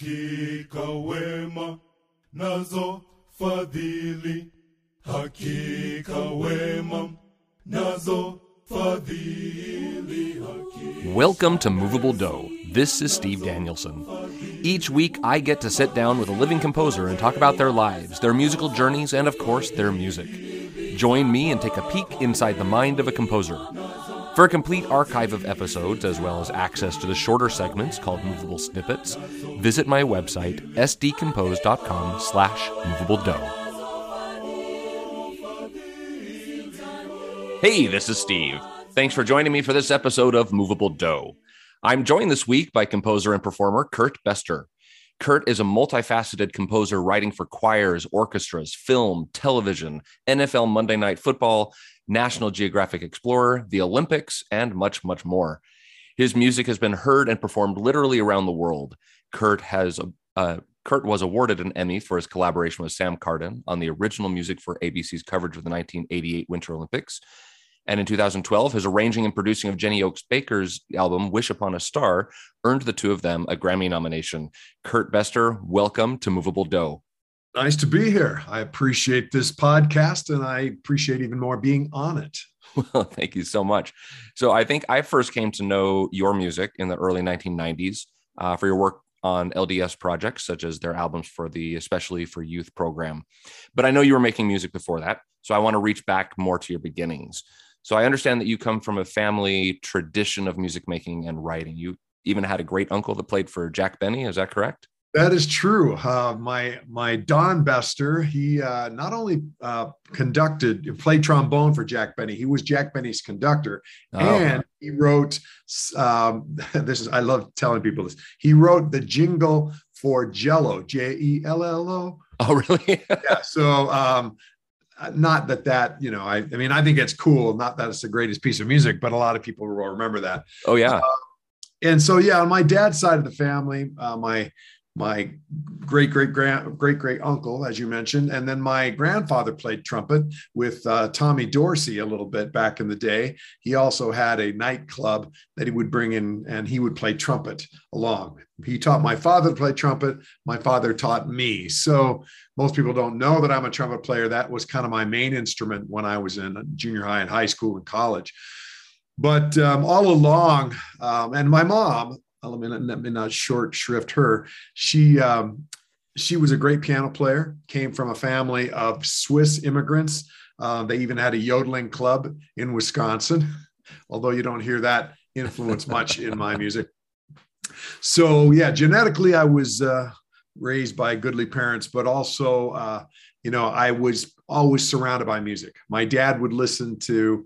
hakika wema nazo fadhili, hakika wema nazo fadhili, Welcome to Movable Do. This is Steve Danielson. Each week, I get to sit down with a living composer and talk about their lives, their musical journeys, and of course, their music. Join me and take a peek inside the mind of a composer. For a complete archive of episodes, as well as access to the shorter segments called Movable Snippets, visit my website, sdcompose.com slash movable do. Hey, this is Steve. Thanks for joining me for this episode of Movable Do. I'm joined this week by composer and performer Kurt Bestor. Kurt is a multifaceted composer writing for choirs, orchestras, film, television, NFL Monday Night Football, National Geographic Explorer, the Olympics, and much, much more. His music has been heard and performed literally around the world. Kurt has uh, Kurt was awarded an Emmy for his collaboration with Sam Cardon on the original music for ABC's coverage of the 1988 Winter Olympics. And in 2012, his arranging and producing of Jenny Oaks Baker's album Wish Upon a Star earned the two of them a Grammy nomination. Kurt Bestor, welcome to Movable Do. Nice to be here. I appreciate this podcast and I appreciate even more being on it. Well, thank you so much. So, I think I first came to know your music in the early 1990s uh, for your work on LDS projects, such as their albums for the Especially for Youth program. But I know you were making music before that. So, I want to reach back more to your beginnings. So, I understand that you come from a family tradition of music making and writing. You even had a great uncle that played for Jack Benny. Is that correct? That is true. Uh, my my Don Bestor, he uh, not only uh, conducted, played trombone for Jack Benny. He was Jack Benny's conductor, Oh. and he wrote. Um, this is I love telling people this. He wrote the jingle for Jello, J E L L O. Oh, really? Yeah. So, um, not that that you know, I I mean, I think it's cool. Not that it's the greatest piece of music, but a lot of people will remember that. oh, yeah. and so yeah on my dad's side of the family uh, my my great great grand great great uncle as you mentioned and then my grandfather played trumpet with uh, tommy dorsey a little bit back in the day. He also had a nightclub that he would bring in and he would play trumpet along. He taught my father to play trumpet. My father taught me. So most people don't know that i'm a trumpet player. That was kind of my main instrument when i was in junior high and high school and college. But um, all along, um, and my mom, let me not, short shrift her. She um, she was a great piano player. Came from a family of Swiss immigrants. Uh, they even had a yodeling club in Wisconsin, although you don't hear that influence much in my music. So yeah, genetically, I was uh, raised by goodly parents, but also, uh, you know, I was always surrounded by music. My dad would listen to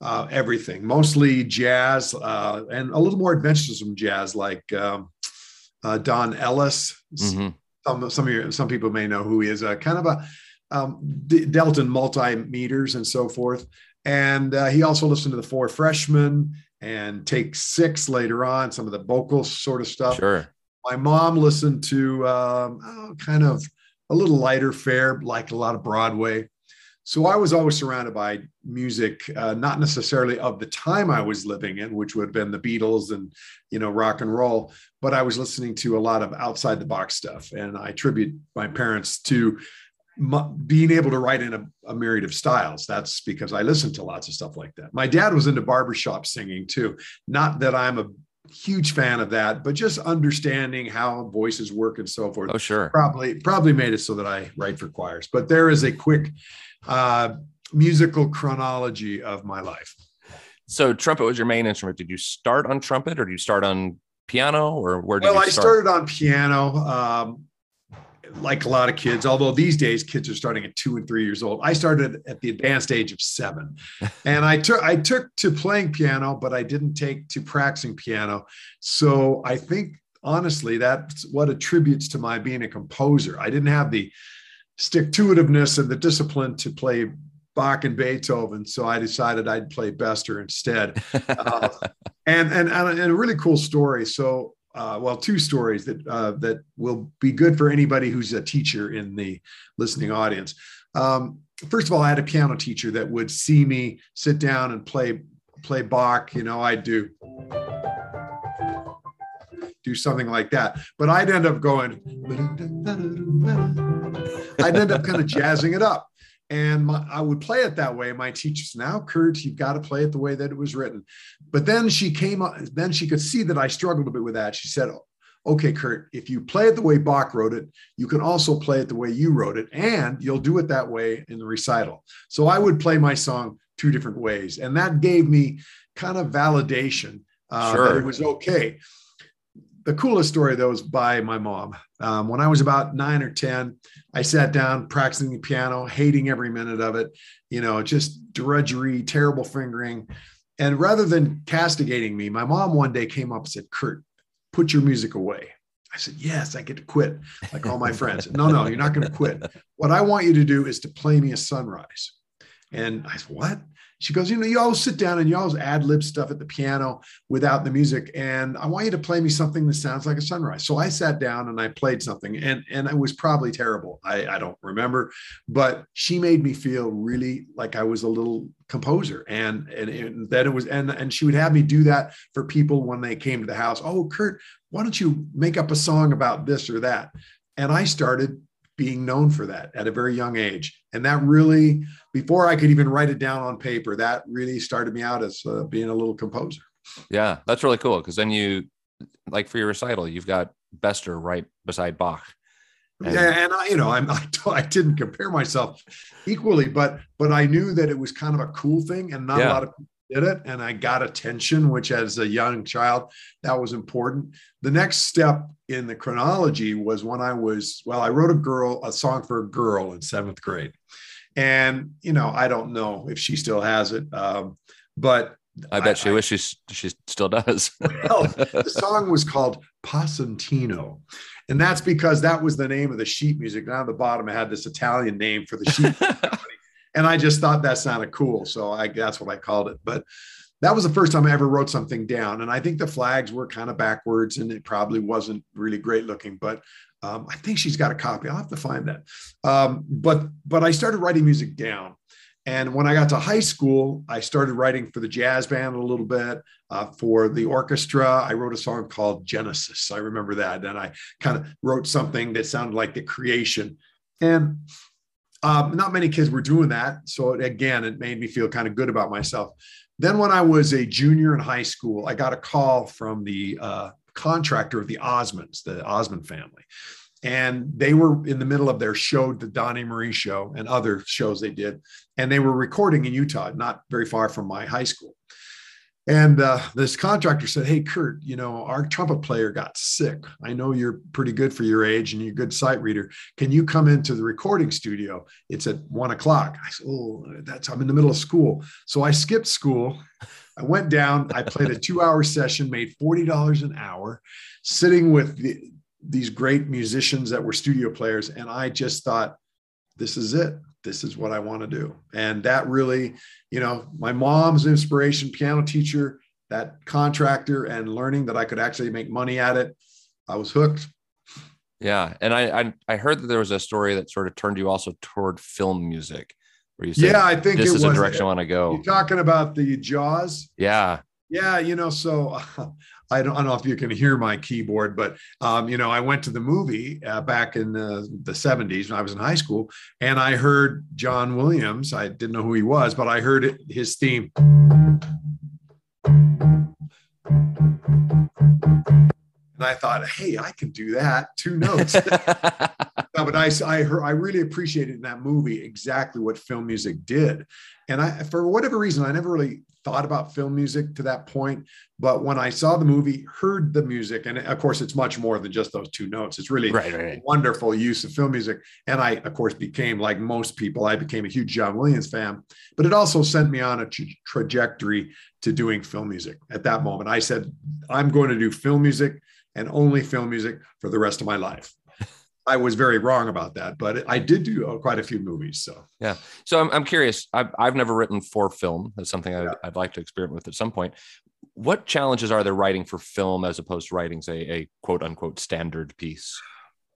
uh, everything, mostly jazz uh, and a little more adventuresome jazz, like um, uh, Don Ellis. Mhm. Some some of your, some people may know who he is. Uh, kind of a um, d- dealt in multimeters and so forth. And uh, he also listened to the Four Freshmen and Take Six later on, some of the vocal sort of stuff Sure. my mom listened to um, oh, kind of a little lighter fare, like a lot of Broadway. So I was always surrounded by music, uh, not necessarily of the time I was living in, which would have been the Beatles and you know rock and roll, but I was listening to a lot of outside the box stuff, and I attribute my parents to being able to write in a, a myriad of styles. That's because I listened to lots of stuff like that. My dad was into barbershop singing too. Not that I'm a huge fan of that, but just understanding how voices work and so forth Oh, sure. probably probably made it so that I write for choirs. But there is a quick uh, musical chronology of my life. So, trumpet was your main instrument. Did you start on trumpet or did you start on piano or where did Well, you I started on piano. Um, like a lot of kids, although these days kids are starting at two and three years old. I started at the advanced age of seven, and I took I took to playing piano, but I didn't take to practicing piano. So I think honestly that's what attributes to my being a composer. I didn't have the stick to itiveness and the discipline to play Bach and Beethoven, so I decided I'd play Bestor instead. Uh, and, and and a really cool story. So uh, well, two stories that uh, that will be good for anybody who's a teacher in the listening audience. Um, first of all, I had a piano teacher that would see me sit down and play play Bach. You know, I'd do do something like that. But I'd end up going, I'd end up kind of jazzing it up. And my, I would play it that way. My teacher's now, Kurt, you've got to play it the way that it was written. But then she came up, then she could see that I struggled a bit with that. She said, okay, Kurt, if you play it the way Bach wrote it, you can also play it the way you wrote it, and you'll do it that way in the recital. So I would play my song two different ways. And that gave me kind of validation uh, Sure. that it was okay. The coolest story, though, is by my mom. Um, when I was about nine or 10, I sat down practicing the piano, hating every minute of it, you know, just drudgery, terrible fingering. And rather than castigating me, my mom one day came up and said, Kurt, put your music away. I said, Yes, I get to quit, like all my friends. no, no, you're not going to quit. What I want you to do is to play me a sunrise. And I said, What? She goes, You know, you always sit down and you always ad lib stuff at the piano without the music. And I want you to play me something that sounds like a sunrise. So I sat down and I played something, and, and it was probably terrible. I, I don't remember, but she made me feel really like I was a little composer and and, and that it was and and she would have me do that for people when they came to the house oh kurt why don't you make up a song about this or that and i started being known for that at a very young age and that really before i could even write it down on paper that really started me out as uh, being a little composer Yeah, that's really cool because then you, like for your recital, you've got Bestor right beside Bach. And- yeah, and I, you know, I'm, I, I didn't compare myself equally, but but I knew that it was kind of a cool thing, and not Yeah. a lot of people did it, and I got attention, which as a young child, that was important. The next step in the chronology was when I was well, I wrote a girl a song for a girl in seventh grade, and you know, I don't know if she still has it, um, but I bet she wishes she still does. well, the song was called Passantino. And that's because that was the name of the sheet music. Down at the bottom, it had this Italian name for the sheet. And I just thought that sounded cool. So I, that's what I called it. But that was the first time I ever wrote something down. And I think the flags were kind of backwards and it probably wasn't really great looking. But um, I think she's got a copy. I'll have to find that. Um, but but I started writing music down. And when I got to high school, I started writing for the jazz band a little bit. Uh, for the orchestra, I wrote a song called Genesis. I remember that. And I kind of wrote something that sounded like the creation. And um, not many kids were doing that. So again, it made me feel kind of good about myself. Then, when I was a junior in high school, I got a call from the uh, contractor of the Osmonds, the Osmond family. And they were in the middle of their show, the Donnie Marie show, and other shows they did. And they were recording in Utah, not very far from my high school. And uh, this contractor said, Hey, Kurt, you know, our trumpet player got sick. I know you're pretty good for your age and you're a good sight reader. Can you come into the recording studio? It's at one o'clock. I said, Oh, that's, I'm in the middle of school. So I skipped school. I went down, I played a two hour session, made $40 an hour, sitting with the, these great musicians that were studio players. And I just thought, this is it. This is what I want to do. And that really, you know, my mom's inspiration, piano teacher, that contractor, and learning that I could actually make money at it. I was hooked. yeah, and I, I I heard that there was a story that sort of turned you also toward film music, where you said, Yeah, I think "This it is a was. direction I want to go." You're talking about the Jaws. Yeah, Yeah, you know, so I don't, I don't know if you can hear my keyboard, but um, you know, I went to the movie uh, back in the, the 70s when I was in high school, and I heard John Williams. I didn't know who he was, but I heard it, his theme. And I thought, hey, I can do that. Two notes. No, but I, I heard, I really appreciated in that movie exactly what film music did. And I, for whatever reason, I never really thought about film music to that point. But when I saw the movie, heard the music, and of course, it's much more than just those two notes. It's really right, right. wonderful use of film music. And I, of course, became like most people, I became a huge John Williams fan, but it also sent me on a tra- trajectory to doing film music. At that moment, I said, I'm going to do film music and only film music for the rest of my life. I was very wrong about that, but I did do uh, quite a few movies. So yeah, So I'm, I'm curious. I've, I've never written for film. That's something I'd, Yeah. I'd like to experiment with at some point. What challenges are there writing for film as opposed to writing, say, a quote unquote standard piece?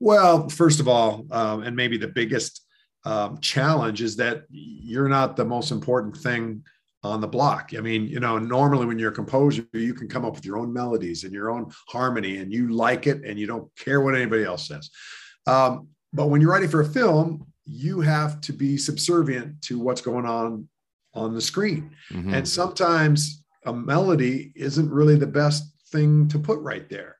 Well, first of all, um, and maybe the biggest um, challenge is that you're not the most important thing on the block. I mean, you know, normally when you're a composer, you can come up with your own melodies and your own harmony, and you like it, and you don't care what anybody else says. Um, but when you're writing for a film, you have to be subservient to what's going on on the screen, Mhm. and sometimes a melody isn't really the best thing to put right there,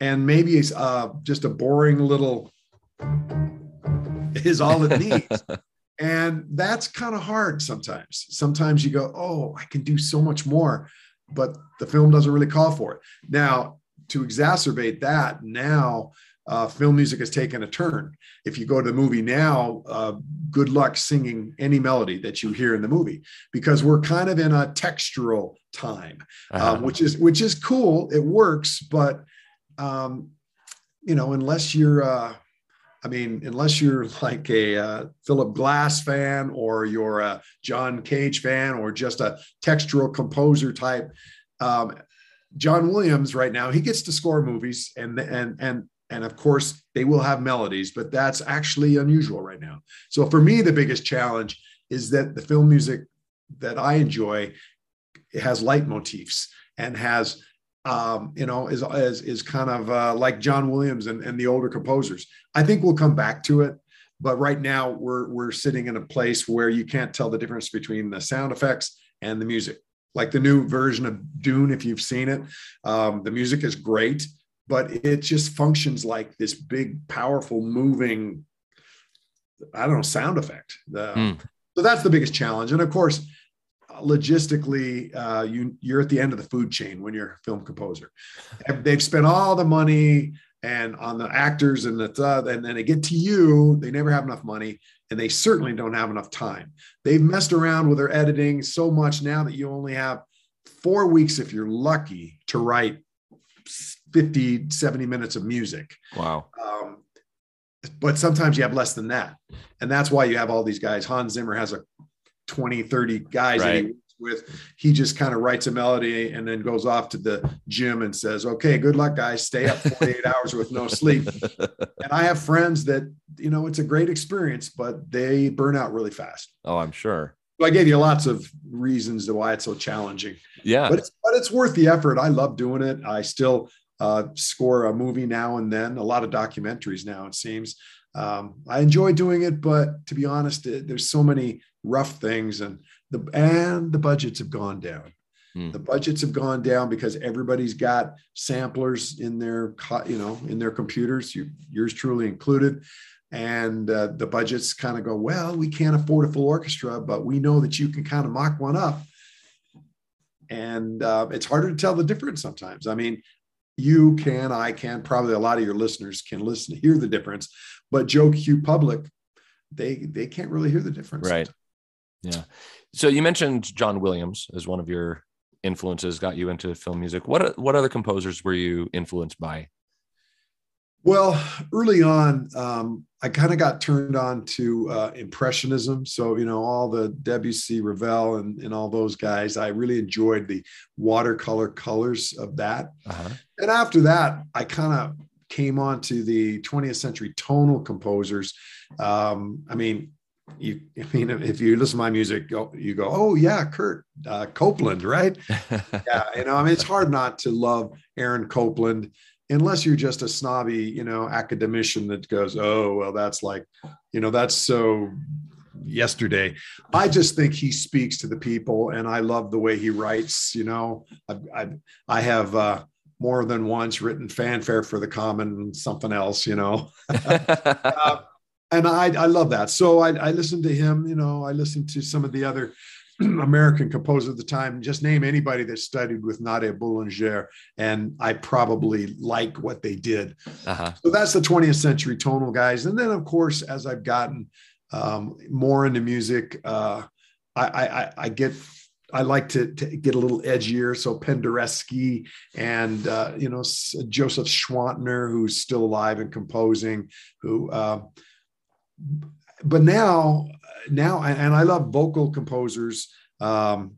and maybe it's uh, just a boring little is all it needs. And that's kind of hard sometimes. Sometimes you go, oh, I can do so much more, but the film doesn't really call for it. Now, to exacerbate that, now uh, film music has taken a turn. If you go to the movie now, uh, good luck singing any melody that you hear in the movie because we're kind of in a textural time, Uh-huh. um, which is which is cool. It works, but um, you know, unless you're uh, I mean, unless you're like a uh, Philip Glass fan or you're a John Cage fan or just a textural composer type, um, John Williams right now he gets to score movies and and and and of course they will have melodies, but that's actually unusual right now. So for me, the biggest challenge is that the film music that I enjoy has leitmotifs and has um, you know, is, is, is kind of uh, like John Williams and, and the older composers. I think we'll come back to it, but right now we're, we're sitting in a place where you can't tell the difference between the sound effects and the music. Like the new version of Dune, if you've seen it, um, the music is great, but it just functions like this big, powerful, moving, I don't know, sound effect. The- Hmm. So that's the biggest challenge. And of course, logistically, uh, you you're at the end of the food chain when you're a film composer. They've spent all the money and on the actors and the uh, and then they get to you, they never have enough money, and they certainly don't have enough time. They've messed around with their editing so much now that you only have four weeks if you're lucky to write 50 70 minutes of music Wow. um, but sometimes you have less than that and that's why you have all these guys hans zimmer has a 20 30 guys that he works with he just kind of writes a melody and then goes off to the gym and says okay good luck guys stay up 48 hours with no sleep and i have friends that you know it's a great experience but they burn out really fast oh, I'm sure. so i gave you lots of reasons to why it's so challenging Yeah. but it's but it's worth the effort. I love doing it. I still uh, score a movie now and then. A lot of documentaries now, it seems. Um, I enjoy doing it, but to be honest, it- there's so many rough things, and the and the budgets have gone down. Hmm. The budgets have gone down because everybody's got samplers in their you know in their computers. You, yours truly included. And uh, the budgets kind of go, well, we can't afford a full orchestra, but we know that you can kind of mock one up and uh, it's harder to tell the difference sometimes. I mean, you can, I can, probably a lot of your listeners can listen, hear the difference, but Joe Q Public, they they can't really hear the difference. Right. Yeah. So you mentioned John Williams as one of your influences, got you into film music. What what other composers were you influenced by? Well, early on, um, I kind of got turned on to uh, impressionism. So you know, all the Debussy, Ravel, and and all those guys. I really enjoyed the watercolor colors of that. Uh-huh. and after that, I kind of came on to the 20th century tonal composers. Um, I mean, you, I mean, if you listen to my music, you you go, oh yeah, Kurt uh, Copland, right? Yeah, you know, I mean, it's hard not to love Aaron Copland, unless you're just a snobby, you know, academician that goes, oh well, that's like, you know, that's so yesterday. I just think he speaks to the people, and I love the way he writes. You know, I've, I've I have. Uh, more than once written fanfare for the common something else, you know. Uh, and I, I love that. So I, I listened to him, you know, I listened to some of the other American composer of the time. Just name anybody that studied with Nadia Boulanger, and I probably like what they did. uh-huh. So that's the 20th century tonal guys. And then, of course, as I've gotten um, more into music, uh, I, I, I- I get I like to, to get a little edgier. So Penderecki and uh, you know Joseph Schwantner, who's still alive and composing. Who, uh, but now, now, and I love vocal composers. Um,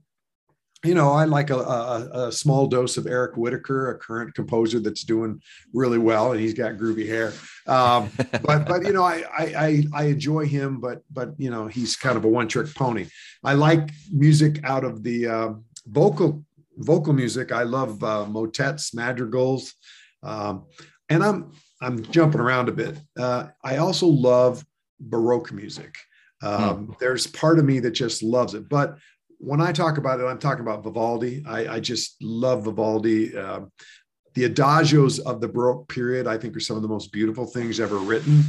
you know, I like a, a, a small dose of Eric Whitacre, a current composer that's doing really well, and he's got groovy hair. Um, but but you know, I, I I enjoy him, but but you know, he's kind of a one trick pony. I like music out of the uh, vocal vocal music. I love uh, motets, madrigals, um, and I'm I'm jumping around a bit. Uh, I also love Baroque music. Um, hmm. There's part of me that just loves it, but when I talk about it, I'm talking about Vivaldi. I, I just love Vivaldi. Um, the adagios of the Baroque period, I think, are some of the most beautiful things ever written.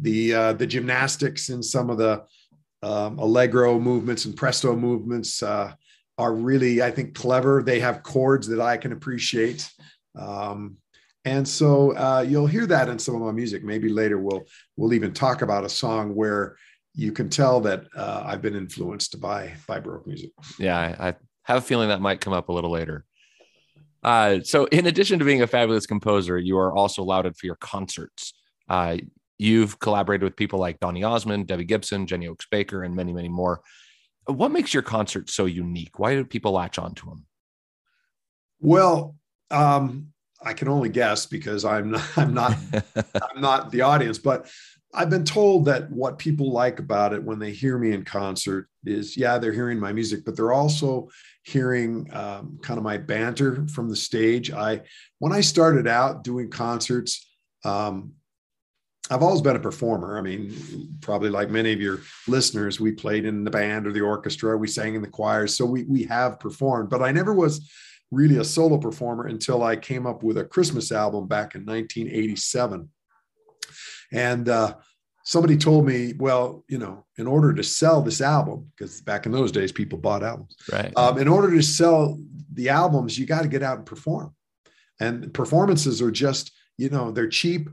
The uh, the gymnastics and some of the um, allegro movements and presto movements uh, are really, I think, clever. They have chords that I can appreciate. Um, and so uh, you'll hear that in some of my music. Maybe later we'll we'll even talk about a song where you can tell that uh, I've been influenced by by Baroque music. Yeah, I, I, have a feeling that might come up a little later. Uh, so, in addition to being a fabulous composer, you are also lauded for your concerts. Uh, you've collaborated with people like Donny Osmond, Debbie Gibson, Jenny Oaks Baker, and many, many more. What makes your concerts so unique? Why do people latch onto them? Well, um, I can only guess because I'm not, I'm not I'm not the audience, but I've been told that what people like about it when they hear me in concert is, yeah, they're hearing my music, but they're also hearing um, kind of my banter from the stage. I, when I started out doing concerts, um, I've always been a performer. I mean, probably like many of your listeners, we played in the band or the orchestra, we sang in the choirs, so we we have performed. But I never was really a solo performer until I came up with a Christmas album back in 1987 and uh, somebody told me, well, you know, in order to sell this album, because back in those days people bought albums, right? Um, in order to sell the albums, you got to get out and perform. And performances are just, you know, they're cheap.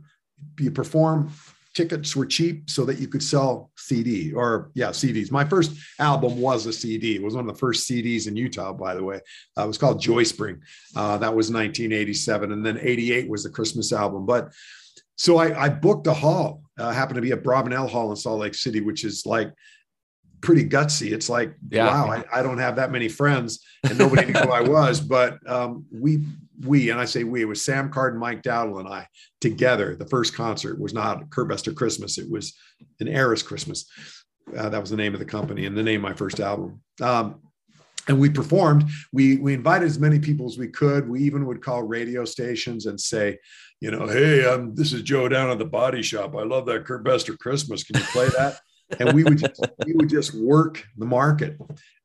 You perform. Tickets were cheap so that you could sell CD or yeah CDs. My first album was a CD. It was one of the first CDs in Utah, by the way. Uh, it was called Joy Spring. Uh, that was 1987, and then 88 was the Christmas album. But so I, I booked a hall. Uh, happened to be at Abravanel Hall in Salt Lake City, which is like pretty gutsy. It's like, yeah. wow, I, I, don't have that many friends, and nobody knew who I was. But um, we, we, and I say we, it was Sam Card and Mike Dowdle and I together. The first concert was not Kurt Bestor Christmas; it was an Eras Christmas. Uh, that was the name of the company and the name of my first album. Um, and we performed. We we invited as many people as we could. We even would call radio stations and say, you know, hey, I'm, this is Joe down at the body shop. I love that Kurt Bestor Christmas. Can you play that? and we would just, we would just work the market,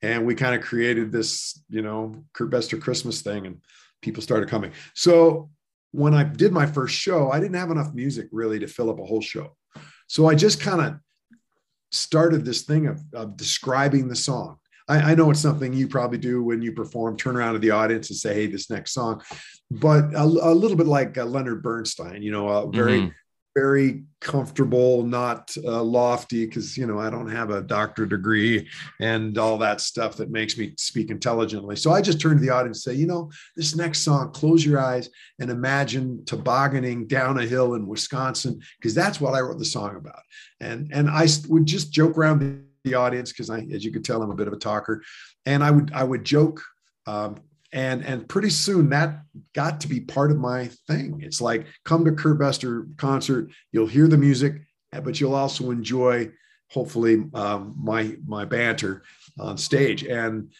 and we kind of created this, you know, Kurt Bestor Christmas thing, and people started coming. So when I did my first show, I didn't have enough music really to fill up a whole show. So I just kind of started this thing of, of describing the song. I, I, know it's something you probably do when you perform, turn around to the audience and say, Hey, this next song but a, a little bit like uh, Leonard Bernstein, you know, a very, mm-hmm. very comfortable, not uh, lofty, because, you know, I don't have a doctorate degree and all that stuff that makes me speak intelligently. So I just turn to the audience and say, you know, this next song, close your eyes and imagine tobogganing down a hill in Wisconsin, because that's what I wrote the song about. And, and I would just joke around the audience because I, as you could tell, I'm a bit of a talker, and I would I would joke um, and and pretty soon that got to be part of my thing. It's like come to kurt bestor concert you'll hear the music but you'll also enjoy hopefully um, my my banter on stage. And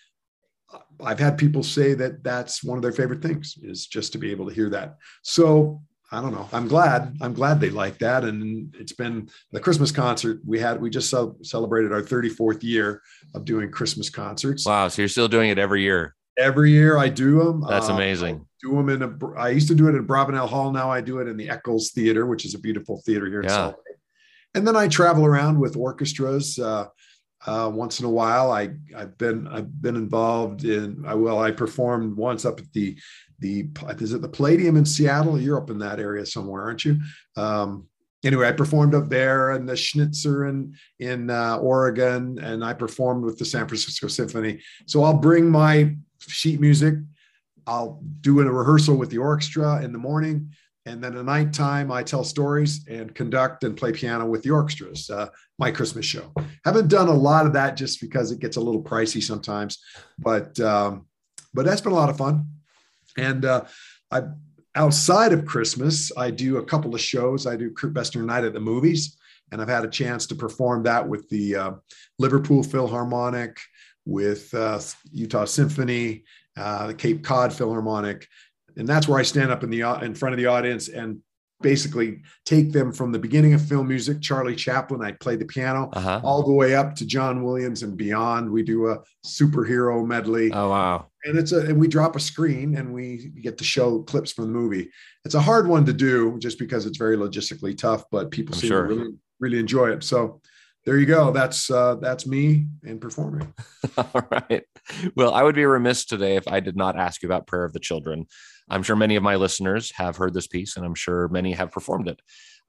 i've had people say that that's one of their favorite things is just to be able to hear that. So I don't know. I'm glad. I'm glad they like that. And it's been the Christmas concert we had. We just celebrated our 34th year of doing Christmas concerts. Wow! So you're still doing it every year? every year I do them. That's um, amazing. I do them in a. I used to do it at Abravanel Hall. Now I do it in the Eccles Theater, which is a beautiful theater here in yeah. Salt Lake. And then I travel around with orchestras. Uh, uh, once in a while, I I've been I've been involved in. I well, I performed once up at the the is it the Palladium in Seattle? You're up in that area somewhere, aren't you? Um, anyway, I performed up there and the Schnitzer in in uh, Oregon, and I performed with the San Francisco Symphony. So I'll bring my sheet music. I'll do a rehearsal with the orchestra in the morning. And then at nighttime, I tell stories and conduct and play piano with the orchestras. Uh, my Christmas show. Haven't done a lot of that just because it gets a little pricey sometimes, but um, but that's been a lot of fun. And uh, I outside of Christmas, I do a couple of shows. I do Kurt Bestor Night at the Movies, and I've had a chance to perform that with the uh, Liverpool Philharmonic, with uh, Utah Symphony, uh, the Cape Cod Philharmonic, and that's where I stand up in the in front of the audience and basically take them from the beginning of film music, Charlie Chaplin, I play the piano, uh-huh. all the way up to John Williams and beyond. We do a superhero medley. Oh wow. And it's a and we drop a screen and we get to show clips from the movie. It's a hard one to do just because it's very logistically tough, but people I'm seem sure. to really really enjoy it. So there you go. That's uh, that's me and performing. All right. Well, I would be remiss today if I did not ask you about Prayer of the Children. I'm sure many of my listeners have heard this piece, and I'm sure many have performed it.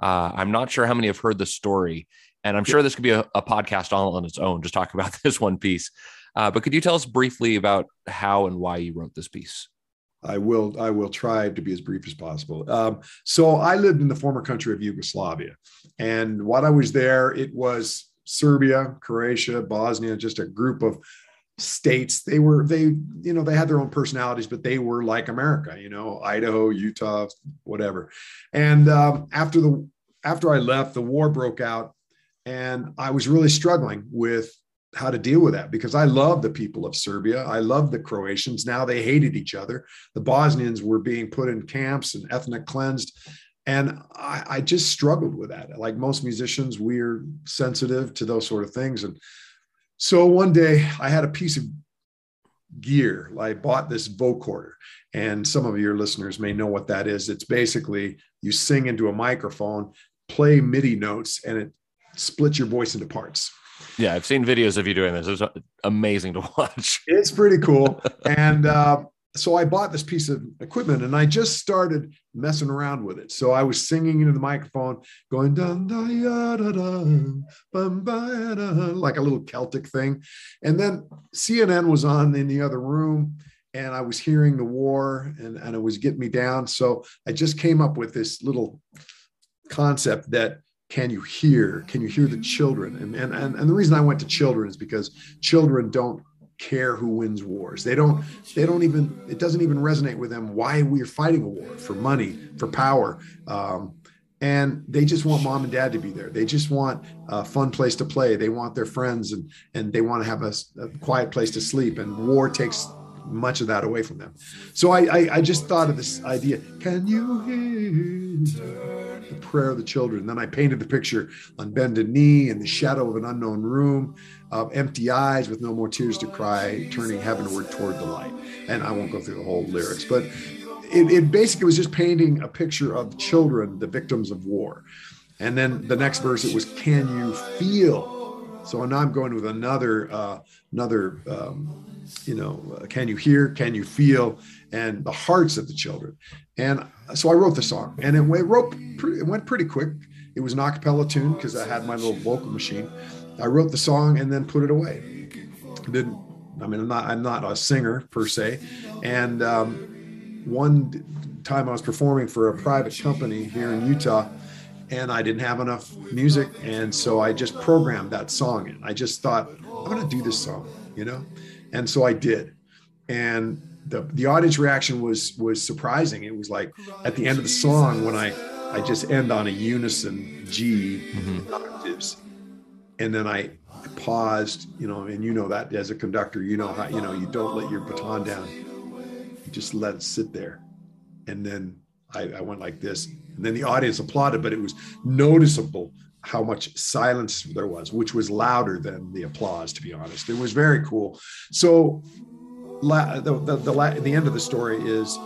Uh, I'm not sure how many have heard the story, and I'm sure this could be a, a podcast all on its own, just talk about this one piece. Uh, but could you tell us briefly about how and why you wrote this piece? I will. I will try to be as brief as possible. Um, so I lived in the former country of Yugoslavia, and while I was there, it was Serbia, Croatia, Bosnia, just a group of states they were they you know they had their own personalities but they were like america you know idaho utah whatever. And um, after the after i left the war broke out and i was really struggling with how to deal with that because i love the people of serbia. I love the croatians. Now they hated each other. The bosnians were being put in camps and ethnic cleansed. And I, I just struggled with that. Like most musicians we're sensitive to those sort of things. And so one day I had a piece of gear. I bought this vocoder, and some of your listeners may know what that is. It's basically you sing into a microphone, play MIDI notes, and it splits your voice into parts. Yeah, I've seen videos of you doing this. It's amazing to watch. It's pretty cool. and uh, so I bought this piece of equipment and I just started messing around with it. So I was singing into the microphone, going dun, da, ya, da, da, bum, ba, da, like a little Celtic thing. And then CNN was on in the other room and I was hearing the war and, and it was getting me down. So I just came up with this little concept that can you hear? Can you hear the children? And, and, and, and the reason I went to children is because children don't care who wins wars. They don't they don't even it doesn't even resonate with them why we're fighting a war for money, for power. Um, and they just want mom and dad to be there. They just want a fun place to play. They want their friends and and they want to have a, a quiet place to sleep. And war takes much of that away from them. So I, I, I just thought of this idea. Can you hear the prayer of the children? And then I painted the picture on bended knee in the shadow of an unknown room, uh, empty eyes with no more tears to cry, turning heavenward toward the light. And I won't go through the whole lyrics, but it, it basically was just painting a picture of children, the victims of war. And then the next verse, it was, Can you feel? So now I'm going with another, uh, another um, you know, uh, can you hear, can you feel, and the hearts of the children. And so I wrote the song, and it, wrote, pretty, it went pretty quick. It was an acapella tune because I had my little vocal machine. I wrote the song and then put it away. Didn't I mean I'm not I'm not a singer per se, and um, one time I was performing for a private company here in Utah, and I didn't have enough music, and so I just programmed that song in. I just thought I'm going to do this song, you know, and so I did. And the, the audience reaction was was surprising. It was like at the end of the song when I I just end on a unison G mm-hmm. octaves, and then I paused, you know, and you know that as a conductor, you know how you know you don't let your baton down, you just let it sit there, and then I, I went like this, and then the audience applauded, but it was noticeable how much silence there was, which was louder than the applause, to be honest. It was very cool. So, la, the, the, the, la, the end of the story is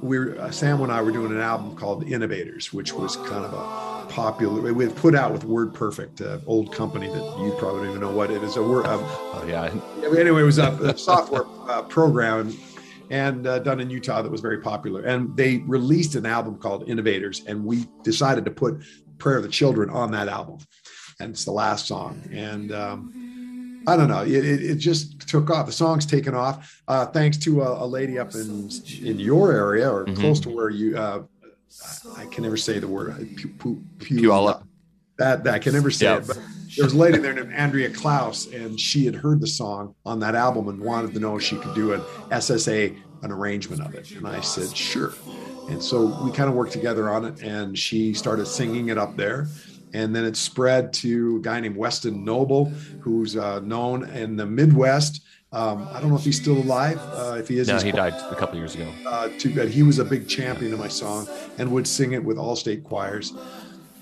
we uh, Sam and I were doing an album called Innovators, which was kind of a popular, we put out with WordPerfect, uh, old company that you probably don't even know what it is. A word, um, oh, yeah. Anyway, it was a, a software uh, program and uh, done in Utah that was very popular. And they released an album called Innovators, and we decided to put Prayer of the Children on that album. And it's the last song. And um, I don't know, it, it, it, just took off. The song's taken off uh, thanks to a, a, lady up in in your area or mm-hmm. close to where you, I can never say the word, Puyallup. That, that I can never say it. But there was a lady there named Andrea Klouse, and she had heard the song on that album and wanted to know if she could do an SSA, an arrangement of it. And I said, sure And so we kind of worked together on it, and she started singing it up there. And then it spread to a guy named Weston Noble, who's uh, known in the Midwest. Um, I don't know if he's still alive. Uh, if he is, No, he died a couple years ago. uh, too bad. He was a big champion of my song and would sing it with all state choirs.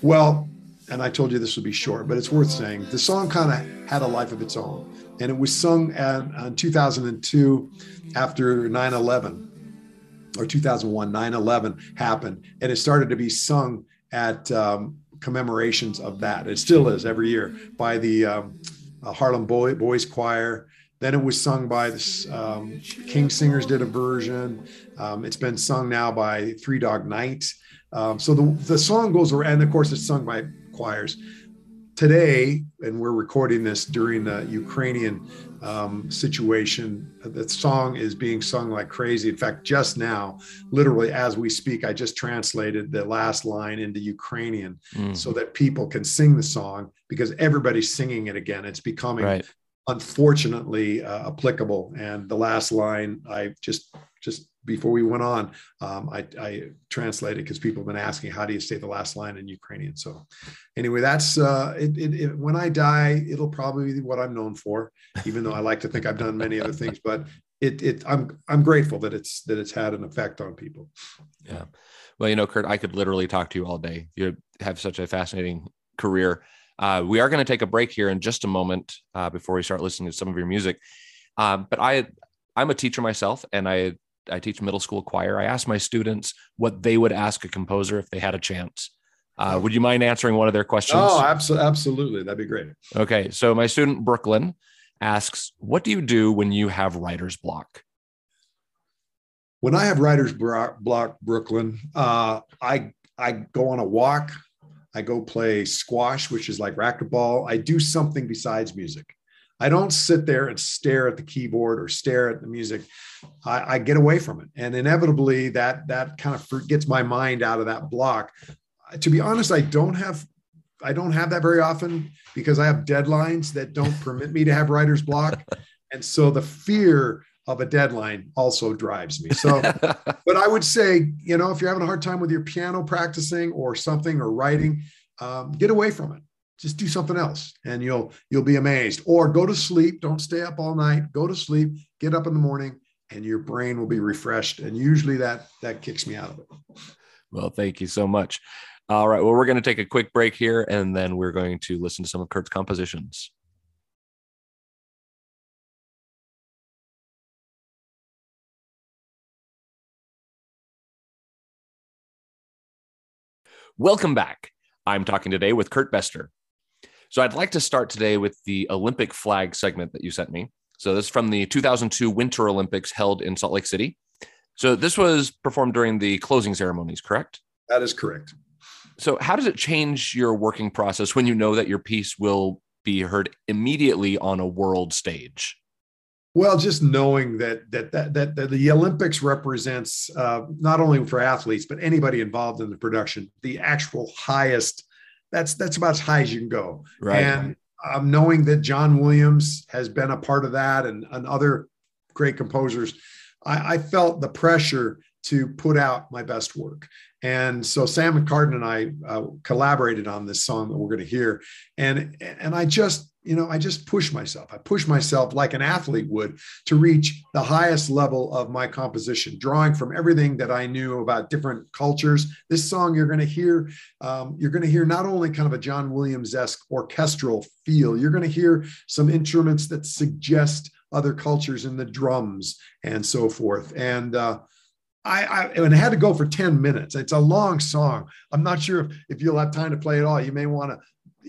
Well, and I told you this would be short, but it's worth saying. The song kind of had a life of its own, and it was sung at, in 2002 after 9 11 or 2001, 9 11 happened, and it started to be sung at um, commemorations of that. It still is every year by the um, uh, Harlem Boy, Boys Choir. Then it was sung by the um, King Singers did a version. Um, it's been sung now by Three Dog Night. Um, so the, the song goes around, and of course, it's sung by choirs. Today, and we're recording this during the Ukrainian um, situation, the song is being sung like crazy. In fact, just now, literally as we speak, I just translated the last line into Ukrainian Mm, so that people can sing the song because everybody's singing it again. It's becoming right. Unfortunately uh, applicable. And the last line, I just just before we went on, um, I, I translated because people have been asking, how do you say the last line in Ukrainian? So anyway, that's uh, it, it, it, when I die, it'll probably be what I'm known for, even though I like to think I've done many other things. But it, it I'm I'm grateful that it's that it's had an effect on people. Yeah. Well, you know, Kurt, I could literally talk to you all day. You have such a fascinating career. Uh, we are going to take a break here in just a moment uh, before we start listening to some of your music. Um, but I, I'm a teacher myself, and I I teach middle school choir. I ask my students what they would ask a composer if they had a chance. Uh, would you mind answering one of their questions? Oh, absolutely, absolutely, that'd be great. Okay, so my student Brooklyn asks, "What do you do when you have writer's block?" When I have writer's block, Brooklyn, uh, I I go on a walk. I go play squash, which is like racquetball. I do something besides music. I don't sit there and stare at the keyboard or stare at the music. I, I get away from it, and inevitably that that kind of gets my mind out of that block. To be honest, I don't have I don't have that very often because I have deadlines that don't permit me to have writer's block, and so the fear of a deadline also drives me. So, but I would say, you know, if you're having a hard time with your piano practicing or something or writing, um, get away from it just do something else and you'll you'll be amazed or go to sleep don't stay up all night go to sleep get up in the morning and your brain will be refreshed and usually that that kicks me out of it well, thank you so much. All right. Well, we're going to take a quick break here and then we're going to listen to some of Kurt's compositions. Welcome back. I'm talking today with Kurt Bestor. So I'd like to start today with the Olympic flag segment that you sent me. So this is from the 2002 Winter Olympics held in Salt Lake City. So this was performed during the closing ceremonies, correct? that is correct So how does it change your working process when you know that your piece will be heard immediately on a world stage? Well just knowing that that that, that, that the olympics represents uh, not only for athletes but anybody involved in the production the actual highest that's that's about as high as you can go Right. and um, knowing that John Williams has been a part of that and, and other great composers, I, I, felt the pressure to put out my best work. And so Sam McCartan and I uh, collaborated on this song that we're going to hear. And, and I just, you know, I just push myself. I push myself like an athlete would to reach the highest level of my composition, drawing from everything that I knew about different cultures. This song you're going to hear, um, you're going to hear not only kind of a John Williams esque orchestral feel, you're going to hear some instruments that suggest other cultures in the drums and so forth. And, uh, I, I, and it had to go for 10 minutes. It's a long song. I'm not sure if, if you'll have time to play it all. You may want to,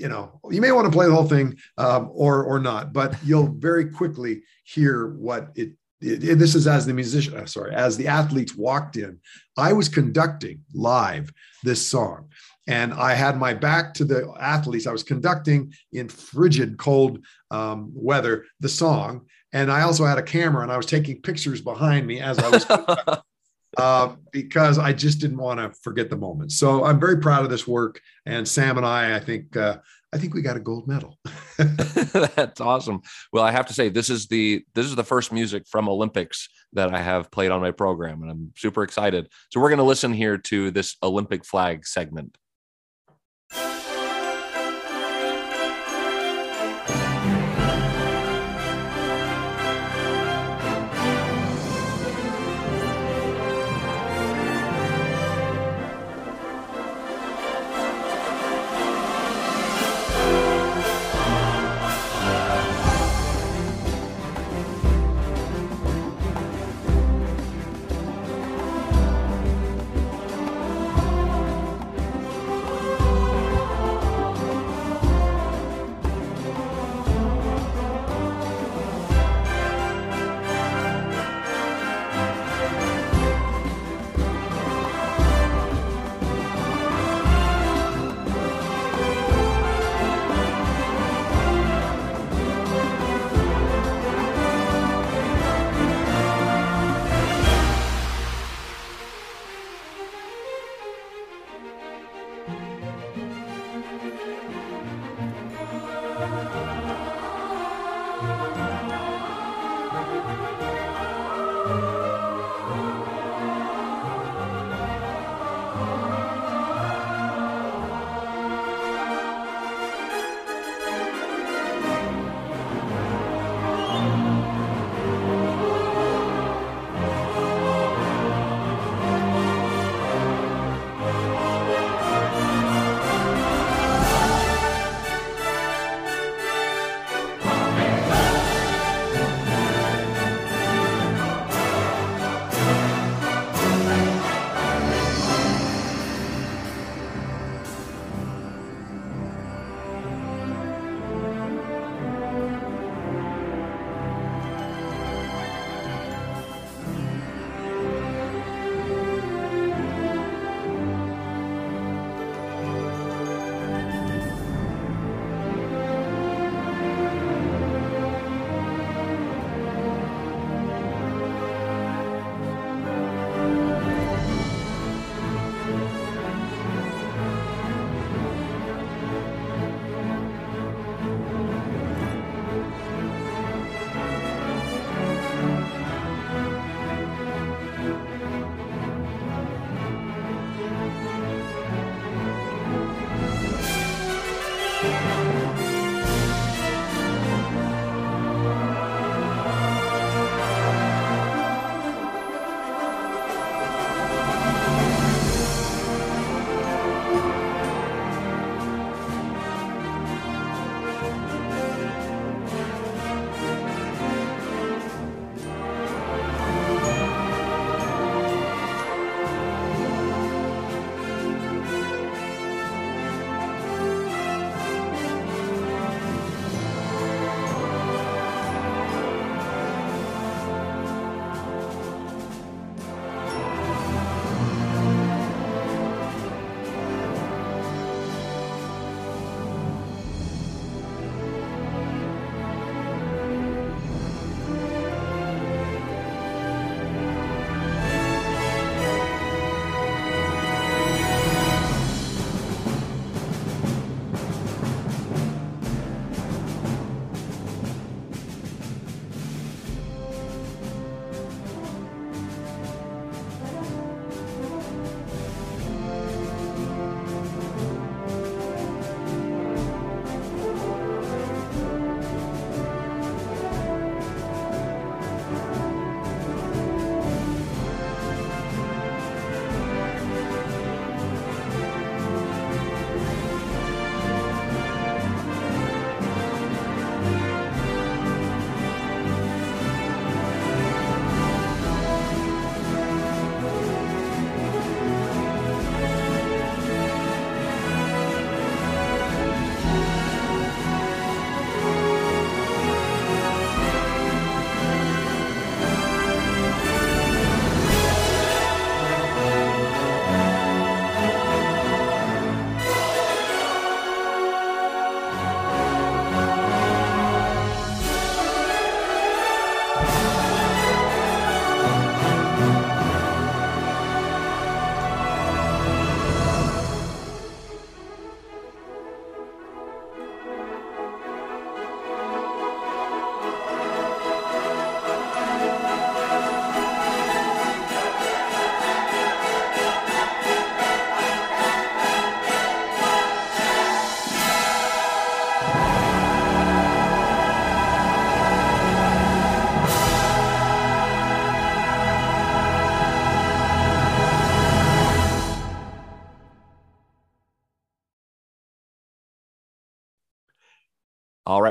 you know, you may want to play the whole thing um, or or not, but you'll very quickly hear what it, this is as the musician, uh, sorry, as the athletes walked in. I was conducting live this song. And I had my back to the athletes. I was conducting in frigid, cold um, weather the song. And I also had a camera and I was taking pictures behind me as I was uh, because I just didn't want to forget the moment. So I'm very proud of this work, and Sam and I, I think, uh, I think we got a gold medal. That's awesome. Well, I have to say this is the this is the first music from Olympics that I have played on my program, and I'm super excited. So we're going to listen here to this Olympic flag segment.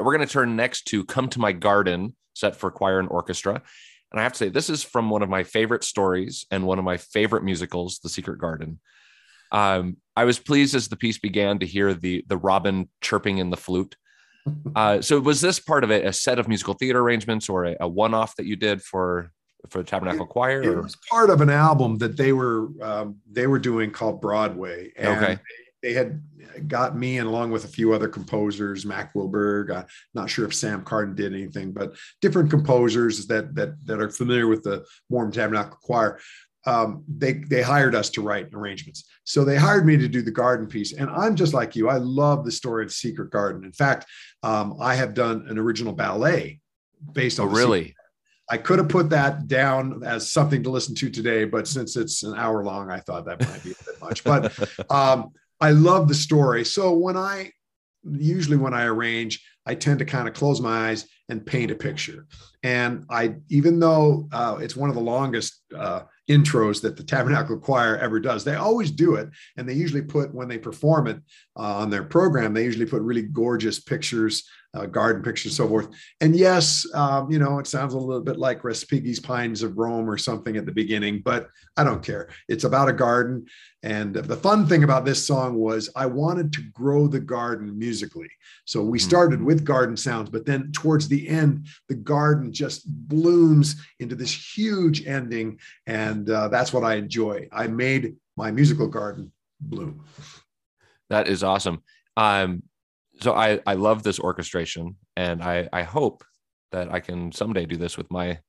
We're going to turn next to Come to My Garden, set for choir and orchestra. And I have to say, this is from one of my favorite stories and one of my favorite musicals, The Secret Garden. Um, I was pleased as the piece began to hear the the robin chirping in the flute. Uh, so was this part of it a set of musical theater arrangements or a, a one-off that you did for for the Tabernacle Choir? It was part of an album that they were um, they were doing called Broadway, and Okay. They, had got me and along with a few other composers, Mack Wilberg. Uh, not sure if Sam Cardon did anything, but different composers that that that are familiar with the Mormon Tabernacle Choir. Um, they they hired us to write arrangements, so they hired me to do the garden piece. And I'm just like you. I love the story of the Secret Garden. In fact, um, I have done an original ballet based Oh, on Secret really? I could have put that down as something to listen to today, but since it's an hour long, I thought that might be a bit much. But um, I love the story. So when I usually when I arrange, I tend to kind of close my eyes and paint a picture. And I, even though uh, it's one of the longest uh, intros that the Tabernacle Choir ever does, they always do it, and they usually put when they perform it uh, on their program, they usually put really gorgeous pictures, uh, garden pictures, so forth. And yes, um, you know, it sounds a little bit like Respighi's Pines of Rome or something at the beginning, but I don't care. It's about a garden. And the fun thing about this song was I wanted to grow the garden musically. So we Mhm. started with garden sounds, but then towards the end, the garden just blooms into this huge ending. And uh, that's what I enjoy. I made my musical garden bloom. That is awesome. Um, so I I love this orchestration, and I I hope that I can someday do this with my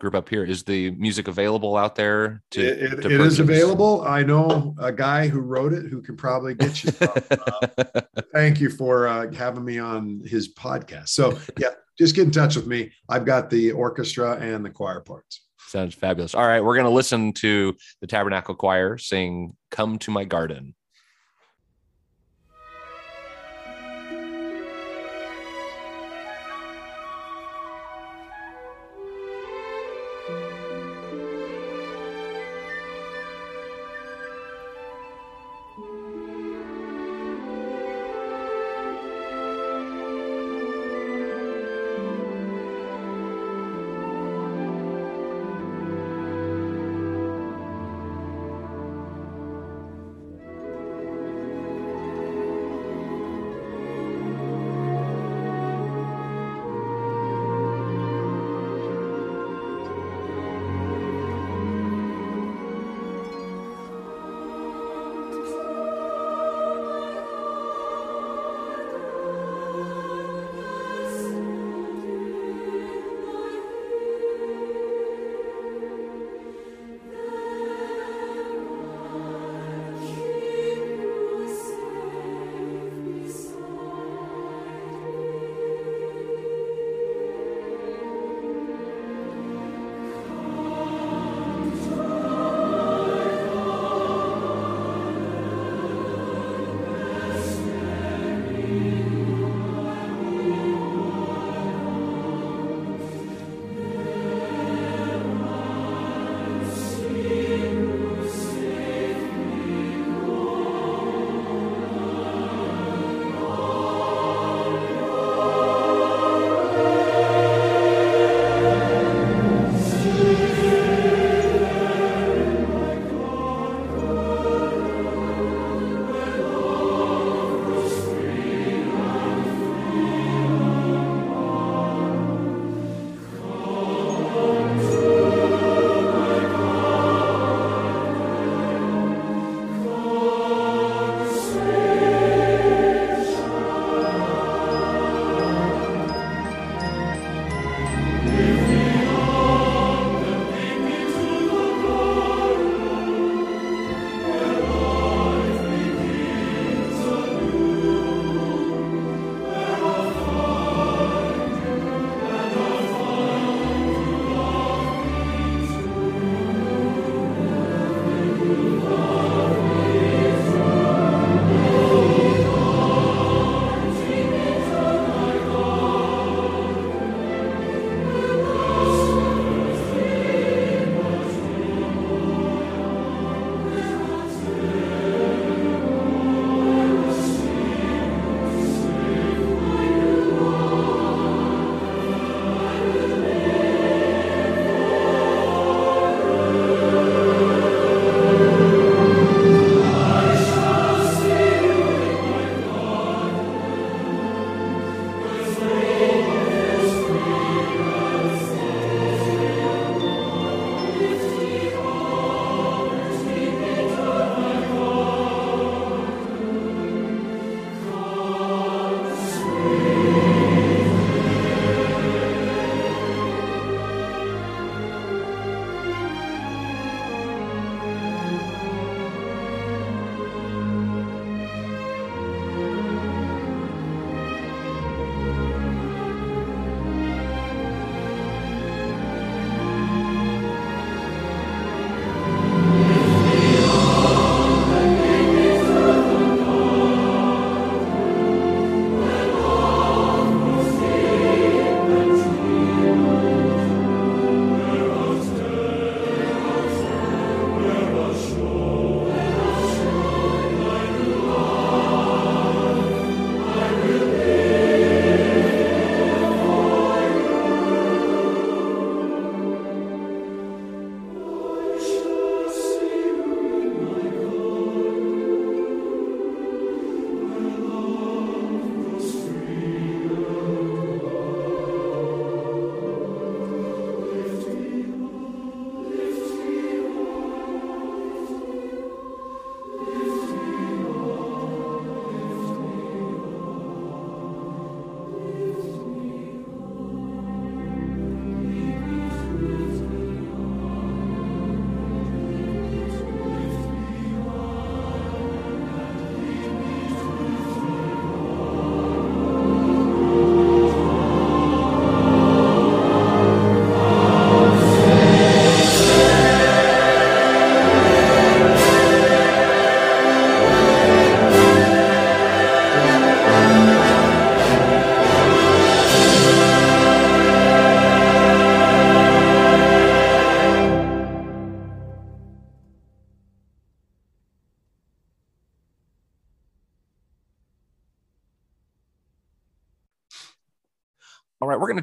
group up here. Is the music available out there? To, It- it- to it is available. I know a guy who wrote it who can probably get you. Uh, thank you for uh, having me on his podcast. So yeah, just get in touch with me. I've got the orchestra and the choir parts. Sounds fabulous. All right, we're going to listen to the Tabernacle Choir sing "Come to My Garden."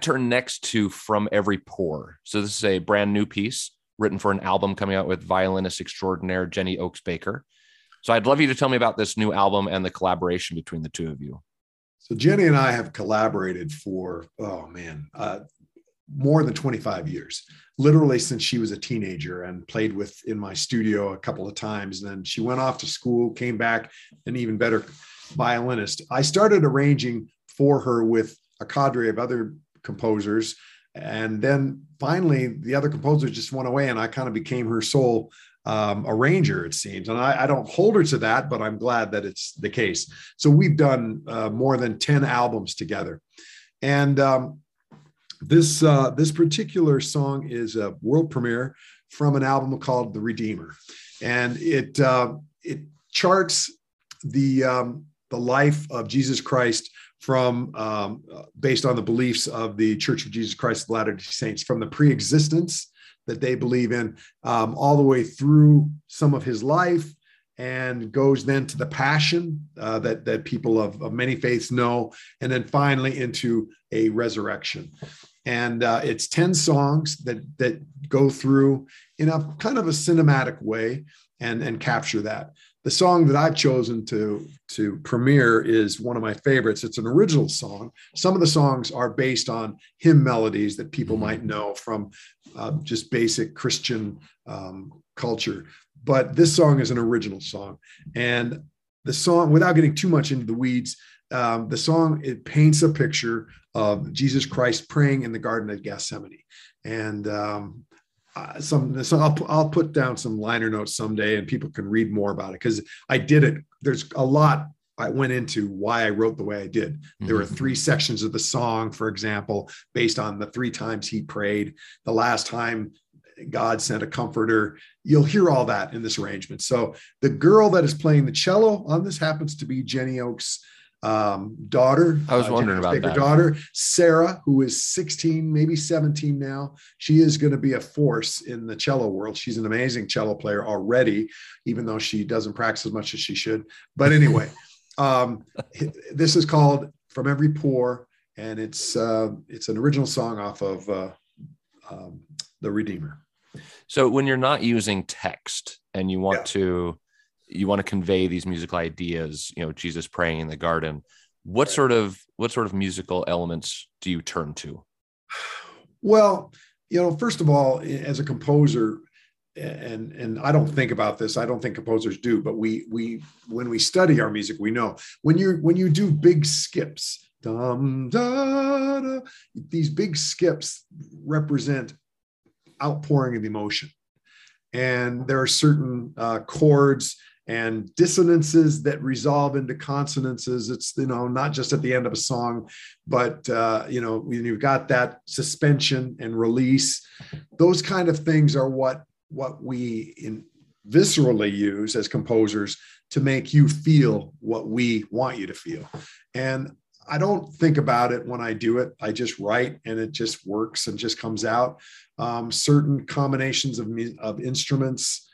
Turn next to From Every Pore. So, this is a brand new piece written for an album coming out with violinist extraordinaire Jenny Oaks Baker. So, I'd love you to tell me about this new album and the collaboration between the two of you. So, Jenny and I have collaborated for, oh man, uh, more than 25 years, literally since she was a teenager and played with in my studio a couple of times. And then she went off to school, came back, an even better violinist. I started arranging for her with a cadre of other composers. And then finally, the other composers just went away, and I kind of became her sole um, arranger, it seems. And I, I, don't hold her to that, but I'm glad that it's the case. So we've done uh, more than 10 albums together. And um, this, uh, this particular song is a world premiere from an album called The Redeemer. And it, uh, it charts the, um, the life of Jesus Christ from um, based on the beliefs of the Church of Jesus Christ of Latter-day Saints, from the pre-existence that they believe in, um, all the way through some of his life, and goes then to the passion uh, that that people of, of many faiths know, and then finally into a resurrection. And uh, it's ten songs that that go through in a kind of a cinematic way and and capture that the song that I've chosen to to premiere is one of my favorites. It's an original song. Some of the songs are based on hymn melodies that people might know from uh, just basic Christian um, culture, but this song is an original song. And the song, without getting too much into the weeds, um, the song it paints a picture of Jesus Christ praying in the Garden of Gethsemane, and um, uh, some so I'll, I'll put down some liner notes someday and people can read more about it because I did it. There's a lot I went into why I wrote the way I did. There were mm-hmm. three sections of the song, for example, based on the three times he prayed, the last time God sent a comforter. You'll hear all that in this arrangement. So the girl that is playing the cello on this happens to be Jenny Oaks' um, daughter. I was uh, wondering about that. Daughter Sarah, who is 16, maybe 17 now. She is going to be a force in the cello world. She's an amazing cello player already, even though she doesn't practice as much as she should. But anyway, um, this is called "From Every Pore," and it's uh, it's an original song off of uh, um, the Redeemer. So when you're not using text and you want yeah. to you want to convey these musical ideas you know jesus praying in the garden what sort of what sort of musical elements do you turn to? Well you know first of all as a composer and and I don't think about this. I don't think composers do, but we we when we study our music, we know. When you when you do big skips, dum, da, da, these big skips represent outpouring of emotion, and there are certain uh, chords and dissonances that resolve into consonances. It's you know not just at the end of a song, but uh, you know when you've got that suspension and release, those kind of things are what what we in viscerally use as composers to make you feel what we want you to feel. And I don't think about it when I do it. I just write and it just works and just comes out. Um, certain combinations of, of instruments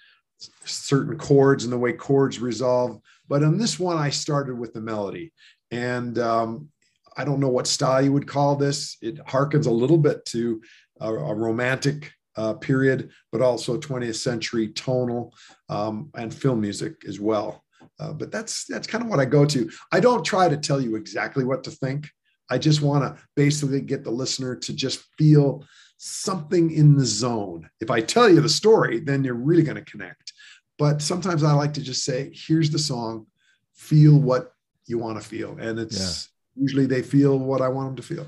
certain chords and the way chords resolve. But on this one, I started with the melody. And um, I don't know what style you would call this. It harkens a little bit to a, a romantic uh, period, but also 20th century tonal um, and film music as well. Uh, but that's that's kind of what I go to. I don't try to tell you exactly what to think. I just want to basically get the listener to just feel something in the zone. If I tell you the story, then you're really going to connect. But sometimes I like to just say, here's the song, feel what you want to feel. And it's yeah. usually they feel what I want them to feel.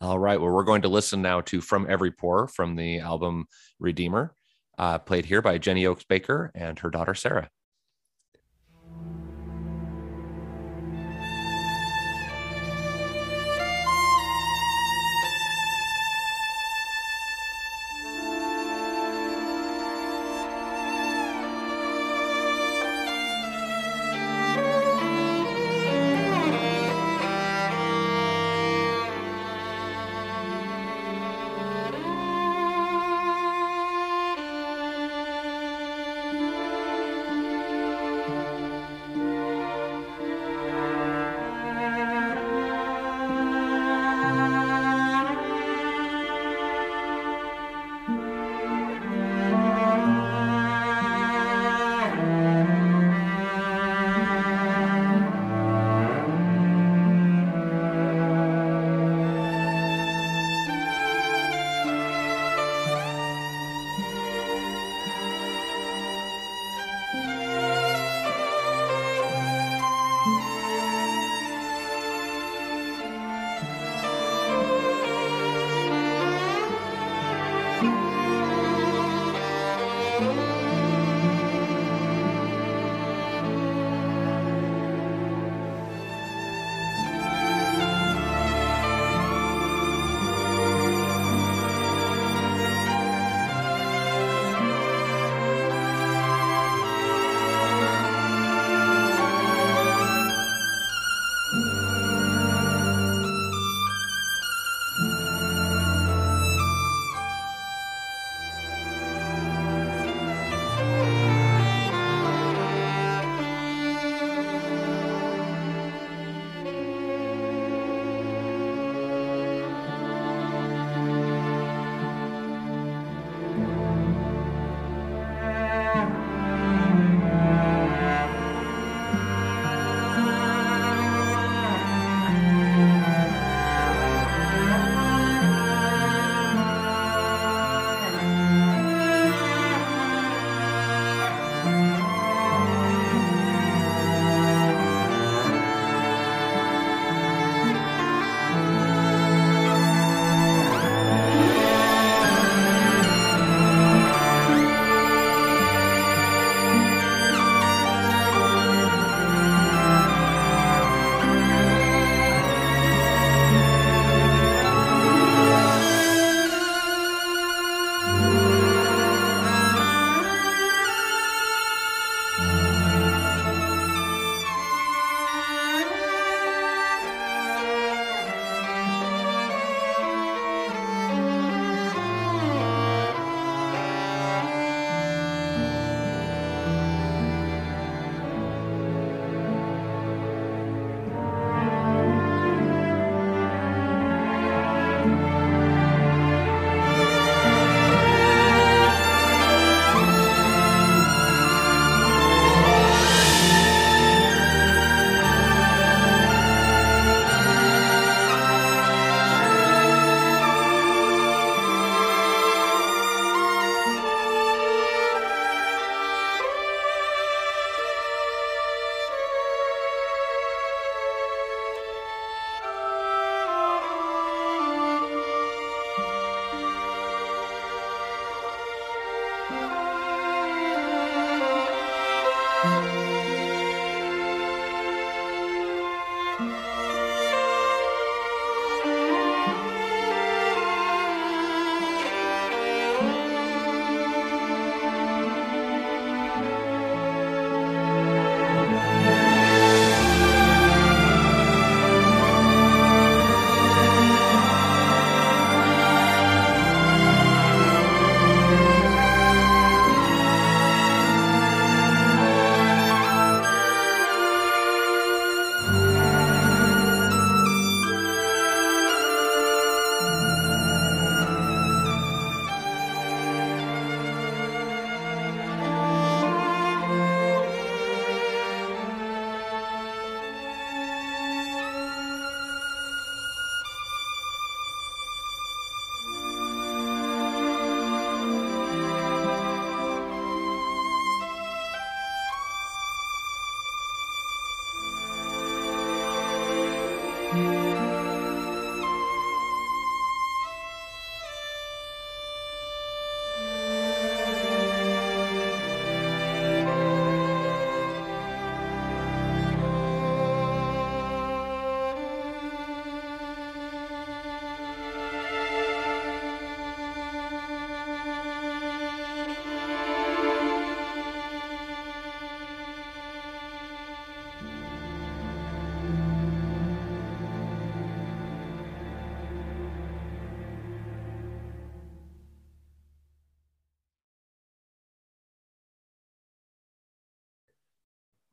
All right. Well, we're going to listen now to From Every Pore from the album Redeemer, uh, played here by Jenny Oaks Baker and her daughter, Sarah.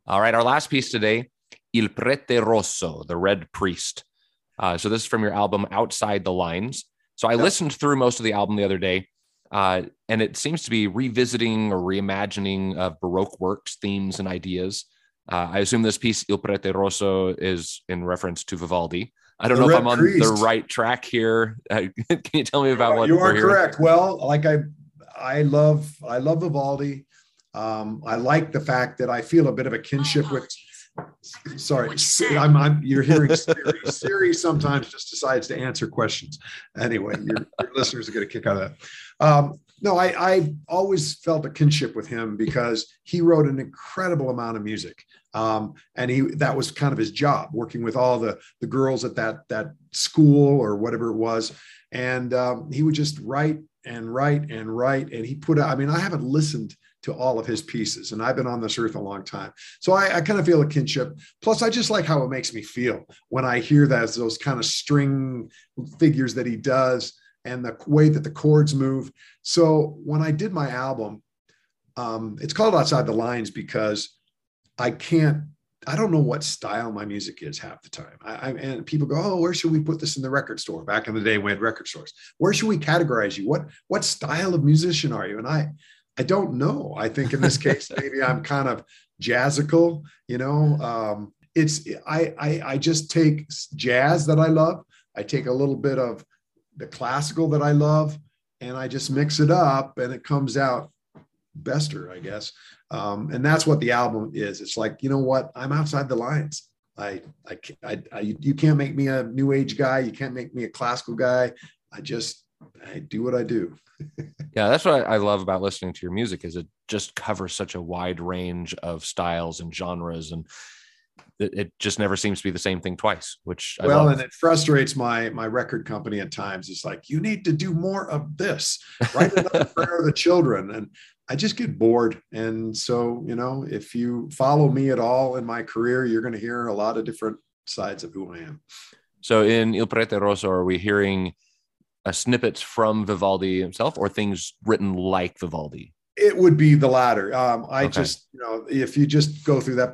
All right, our last piece today, Il Prete Rosso, the Red Priest. Uh, so this is from your album Outside the Lines. So I listened through most of the album the other day, uh, and it seems to be revisiting or reimagining of Baroque works, themes, and ideas. Uh, I assume this piece, Il Prete Rosso, is in reference to Vivaldi. I don't The know if I'm on Priest. the right track here. Can you tell me about what you are correct. Well, like I, I love, I love Vivaldi. Um, I like the fact that I feel a bit of a kinship with. Sorry, I'm, I'm. You're hearing Siri. Siri sometimes just decides to answer questions. Anyway, your, your listeners are going to kick out of that. Um, no, I, I always felt a kinship with him because he wrote an incredible amount of music, um, and he that was kind of his job, working with all the the girls at that that school or whatever it was, and um, he would just write and write and write, and he put out. I mean, I haven't listened to all of his pieces, and I've been on this earth a long time, so I, I kind of feel a kinship. Plus, I just like how it makes me feel when I hear that those kind of string figures that he does and the way that the chords move. So when I did my album, um, it's called Outside the Lines because I can't, I don't know what style my music is half the time. I, I, and people go, oh, where should we put this in the record store? Back in the day, we had record stores. Where should we categorize you? What what style of musician are you? And I, I don't know. I think in this case, maybe I'm kind of jazzical. You know, um, it's I, I I just take jazz that I love. I take a little bit of the classical that I love, and I just mix it up, and it comes out Bestor, I guess. Um, and that's what the album is. It's like, you know what? I'm outside the lines. I, I, I, I, you can't make me a new age guy. You can't make me a classical guy. I just, I do what I do. Yeah, that's what I love about listening to your music is it just covers such a wide range of styles and genres and it, it just never seems to be the same thing twice, which I well, love. and it frustrates my my record company at times. It's like you need to do more of this. Write another prayer of the children, and I just get bored. And so, you know, if you follow me at all in my career, you're going to hear a lot of different sides of who I am. So in Il Prete Rosso, are we hearing uh, snippets from Vivaldi himself or things written like Vivaldi? It would be the latter. Um, I okay. just, you know, if you just go through that,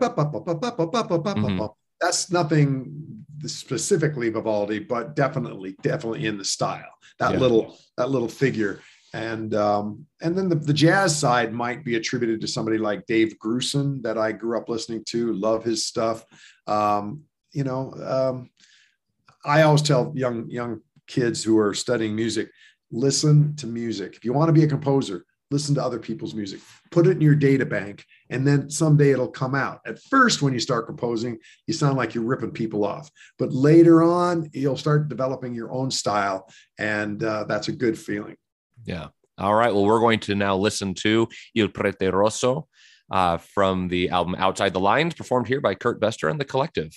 that's nothing specifically Vivaldi, but definitely, definitely in the style. That yeah. little, that little figure, and um, and then the, the jazz side might be attributed to somebody like Dave Grusin that I grew up listening to. Love his stuff. Um, you know, um, I always tell young young kids who are studying music, listen to music. If you want to be a composer, listen to other people's music. Put it in your data bank, and then someday it'll come out. At first, when you start composing, you sound like you're ripping people off, but later on, you'll start developing your own style, and uh, that's a good feeling. Yeah. All right. Well, we're going to now listen to Il Prete Rosso uh, from the album Outside the Lines, performed here by Kurt Bestor and the Collective.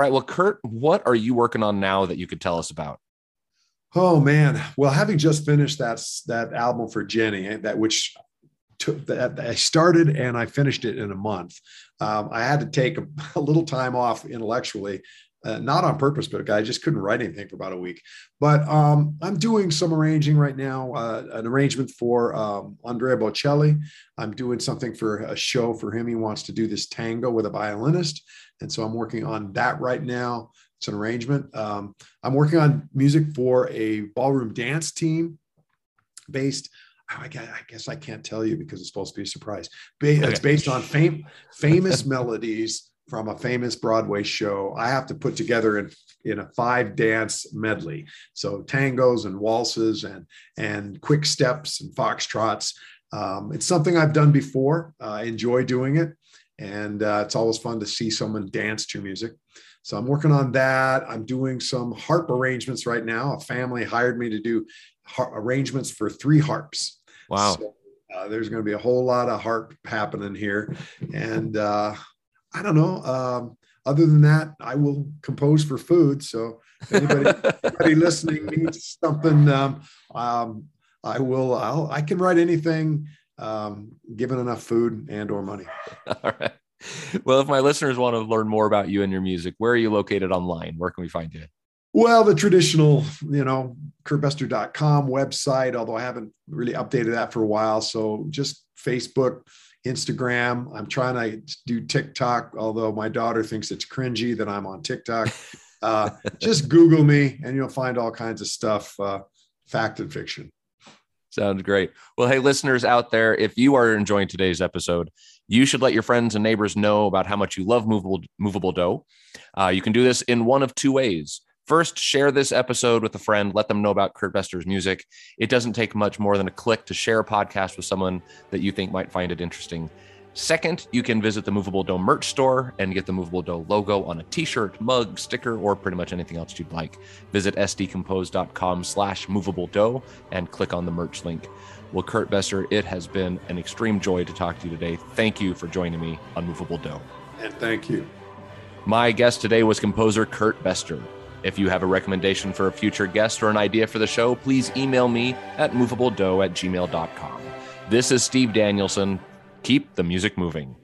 Right. Well, Kurt, what are you working on now that you could tell us about? Oh man. Well, having just finished that that album for Jenny, eh, that which took that I started and I finished it in a month. Um, I had to take a, a, little time off intellectually, uh, not on purpose, but I just couldn't write anything for about a week. But um, I'm doing some arranging right now, uh, an arrangement for um, Andrea Bocelli. I'm doing something for a show for him. He wants to do this tango with a violinist. And so I'm working on that right now. It's an arrangement. Um, I'm working on music for a ballroom dance team based. I guess I can't tell you because it's supposed to be a surprise. It's based on fame, famous melodies from a famous Broadway show. I have to put together in, in a five dance medley. So tangos and waltzes and, and quick steps and foxtrots. Um, it's something I've done before. Uh, I enjoy doing it and uh, it's always fun to see someone dance to music. So I'm working on that. I'm doing some harp arrangements right now. A family hired me to do har- arrangements for three harps. Wow. So, uh, there's going to be a whole lot of harp happening here, and uh, I don't know. Um, other than that, I will compose for food. So anybody, anybody listening needs something, um, um, I will. I'll, I can write anything um, given enough food and or money. All right. Well, if my listeners want to learn more about you and your music, where are you located online? Where can we find you? Well, the traditional, you know, kurtbestor.com website, although I haven't really updated that for a while. So just Facebook, Instagram. I'm trying to do TikTok, although my daughter thinks it's cringy that I'm on TikTok. Uh, just Google me and you'll find all kinds of stuff, uh, fact and fiction. Sounds great. Well, hey, listeners out there, if you are enjoying today's episode, you should let your friends and neighbors know about how much you love movable movable do. Uh, you can do this in one of two ways. First, share this episode with a friend. Let them know about Kurt Bestor's music. It doesn't take much more than a click to share a podcast with someone that you think might find it interesting. Second, you can visit the Movable Do merch store and get the Movable Do logo on a t-shirt, mug, sticker, or pretty much anything else you'd like. Visit sdcompose.com slash movable do and click on the merch link. Well, Kurt Bestor, it has been an extreme joy to talk to you today. Thank you for joining me on Movable Do. And thank you. My guest today was composer Kurt Bestor. If you have a recommendation for a future guest or an idea for the show, please email me at movabledo at gmail.com. This is Steve Danielson keep the music moving.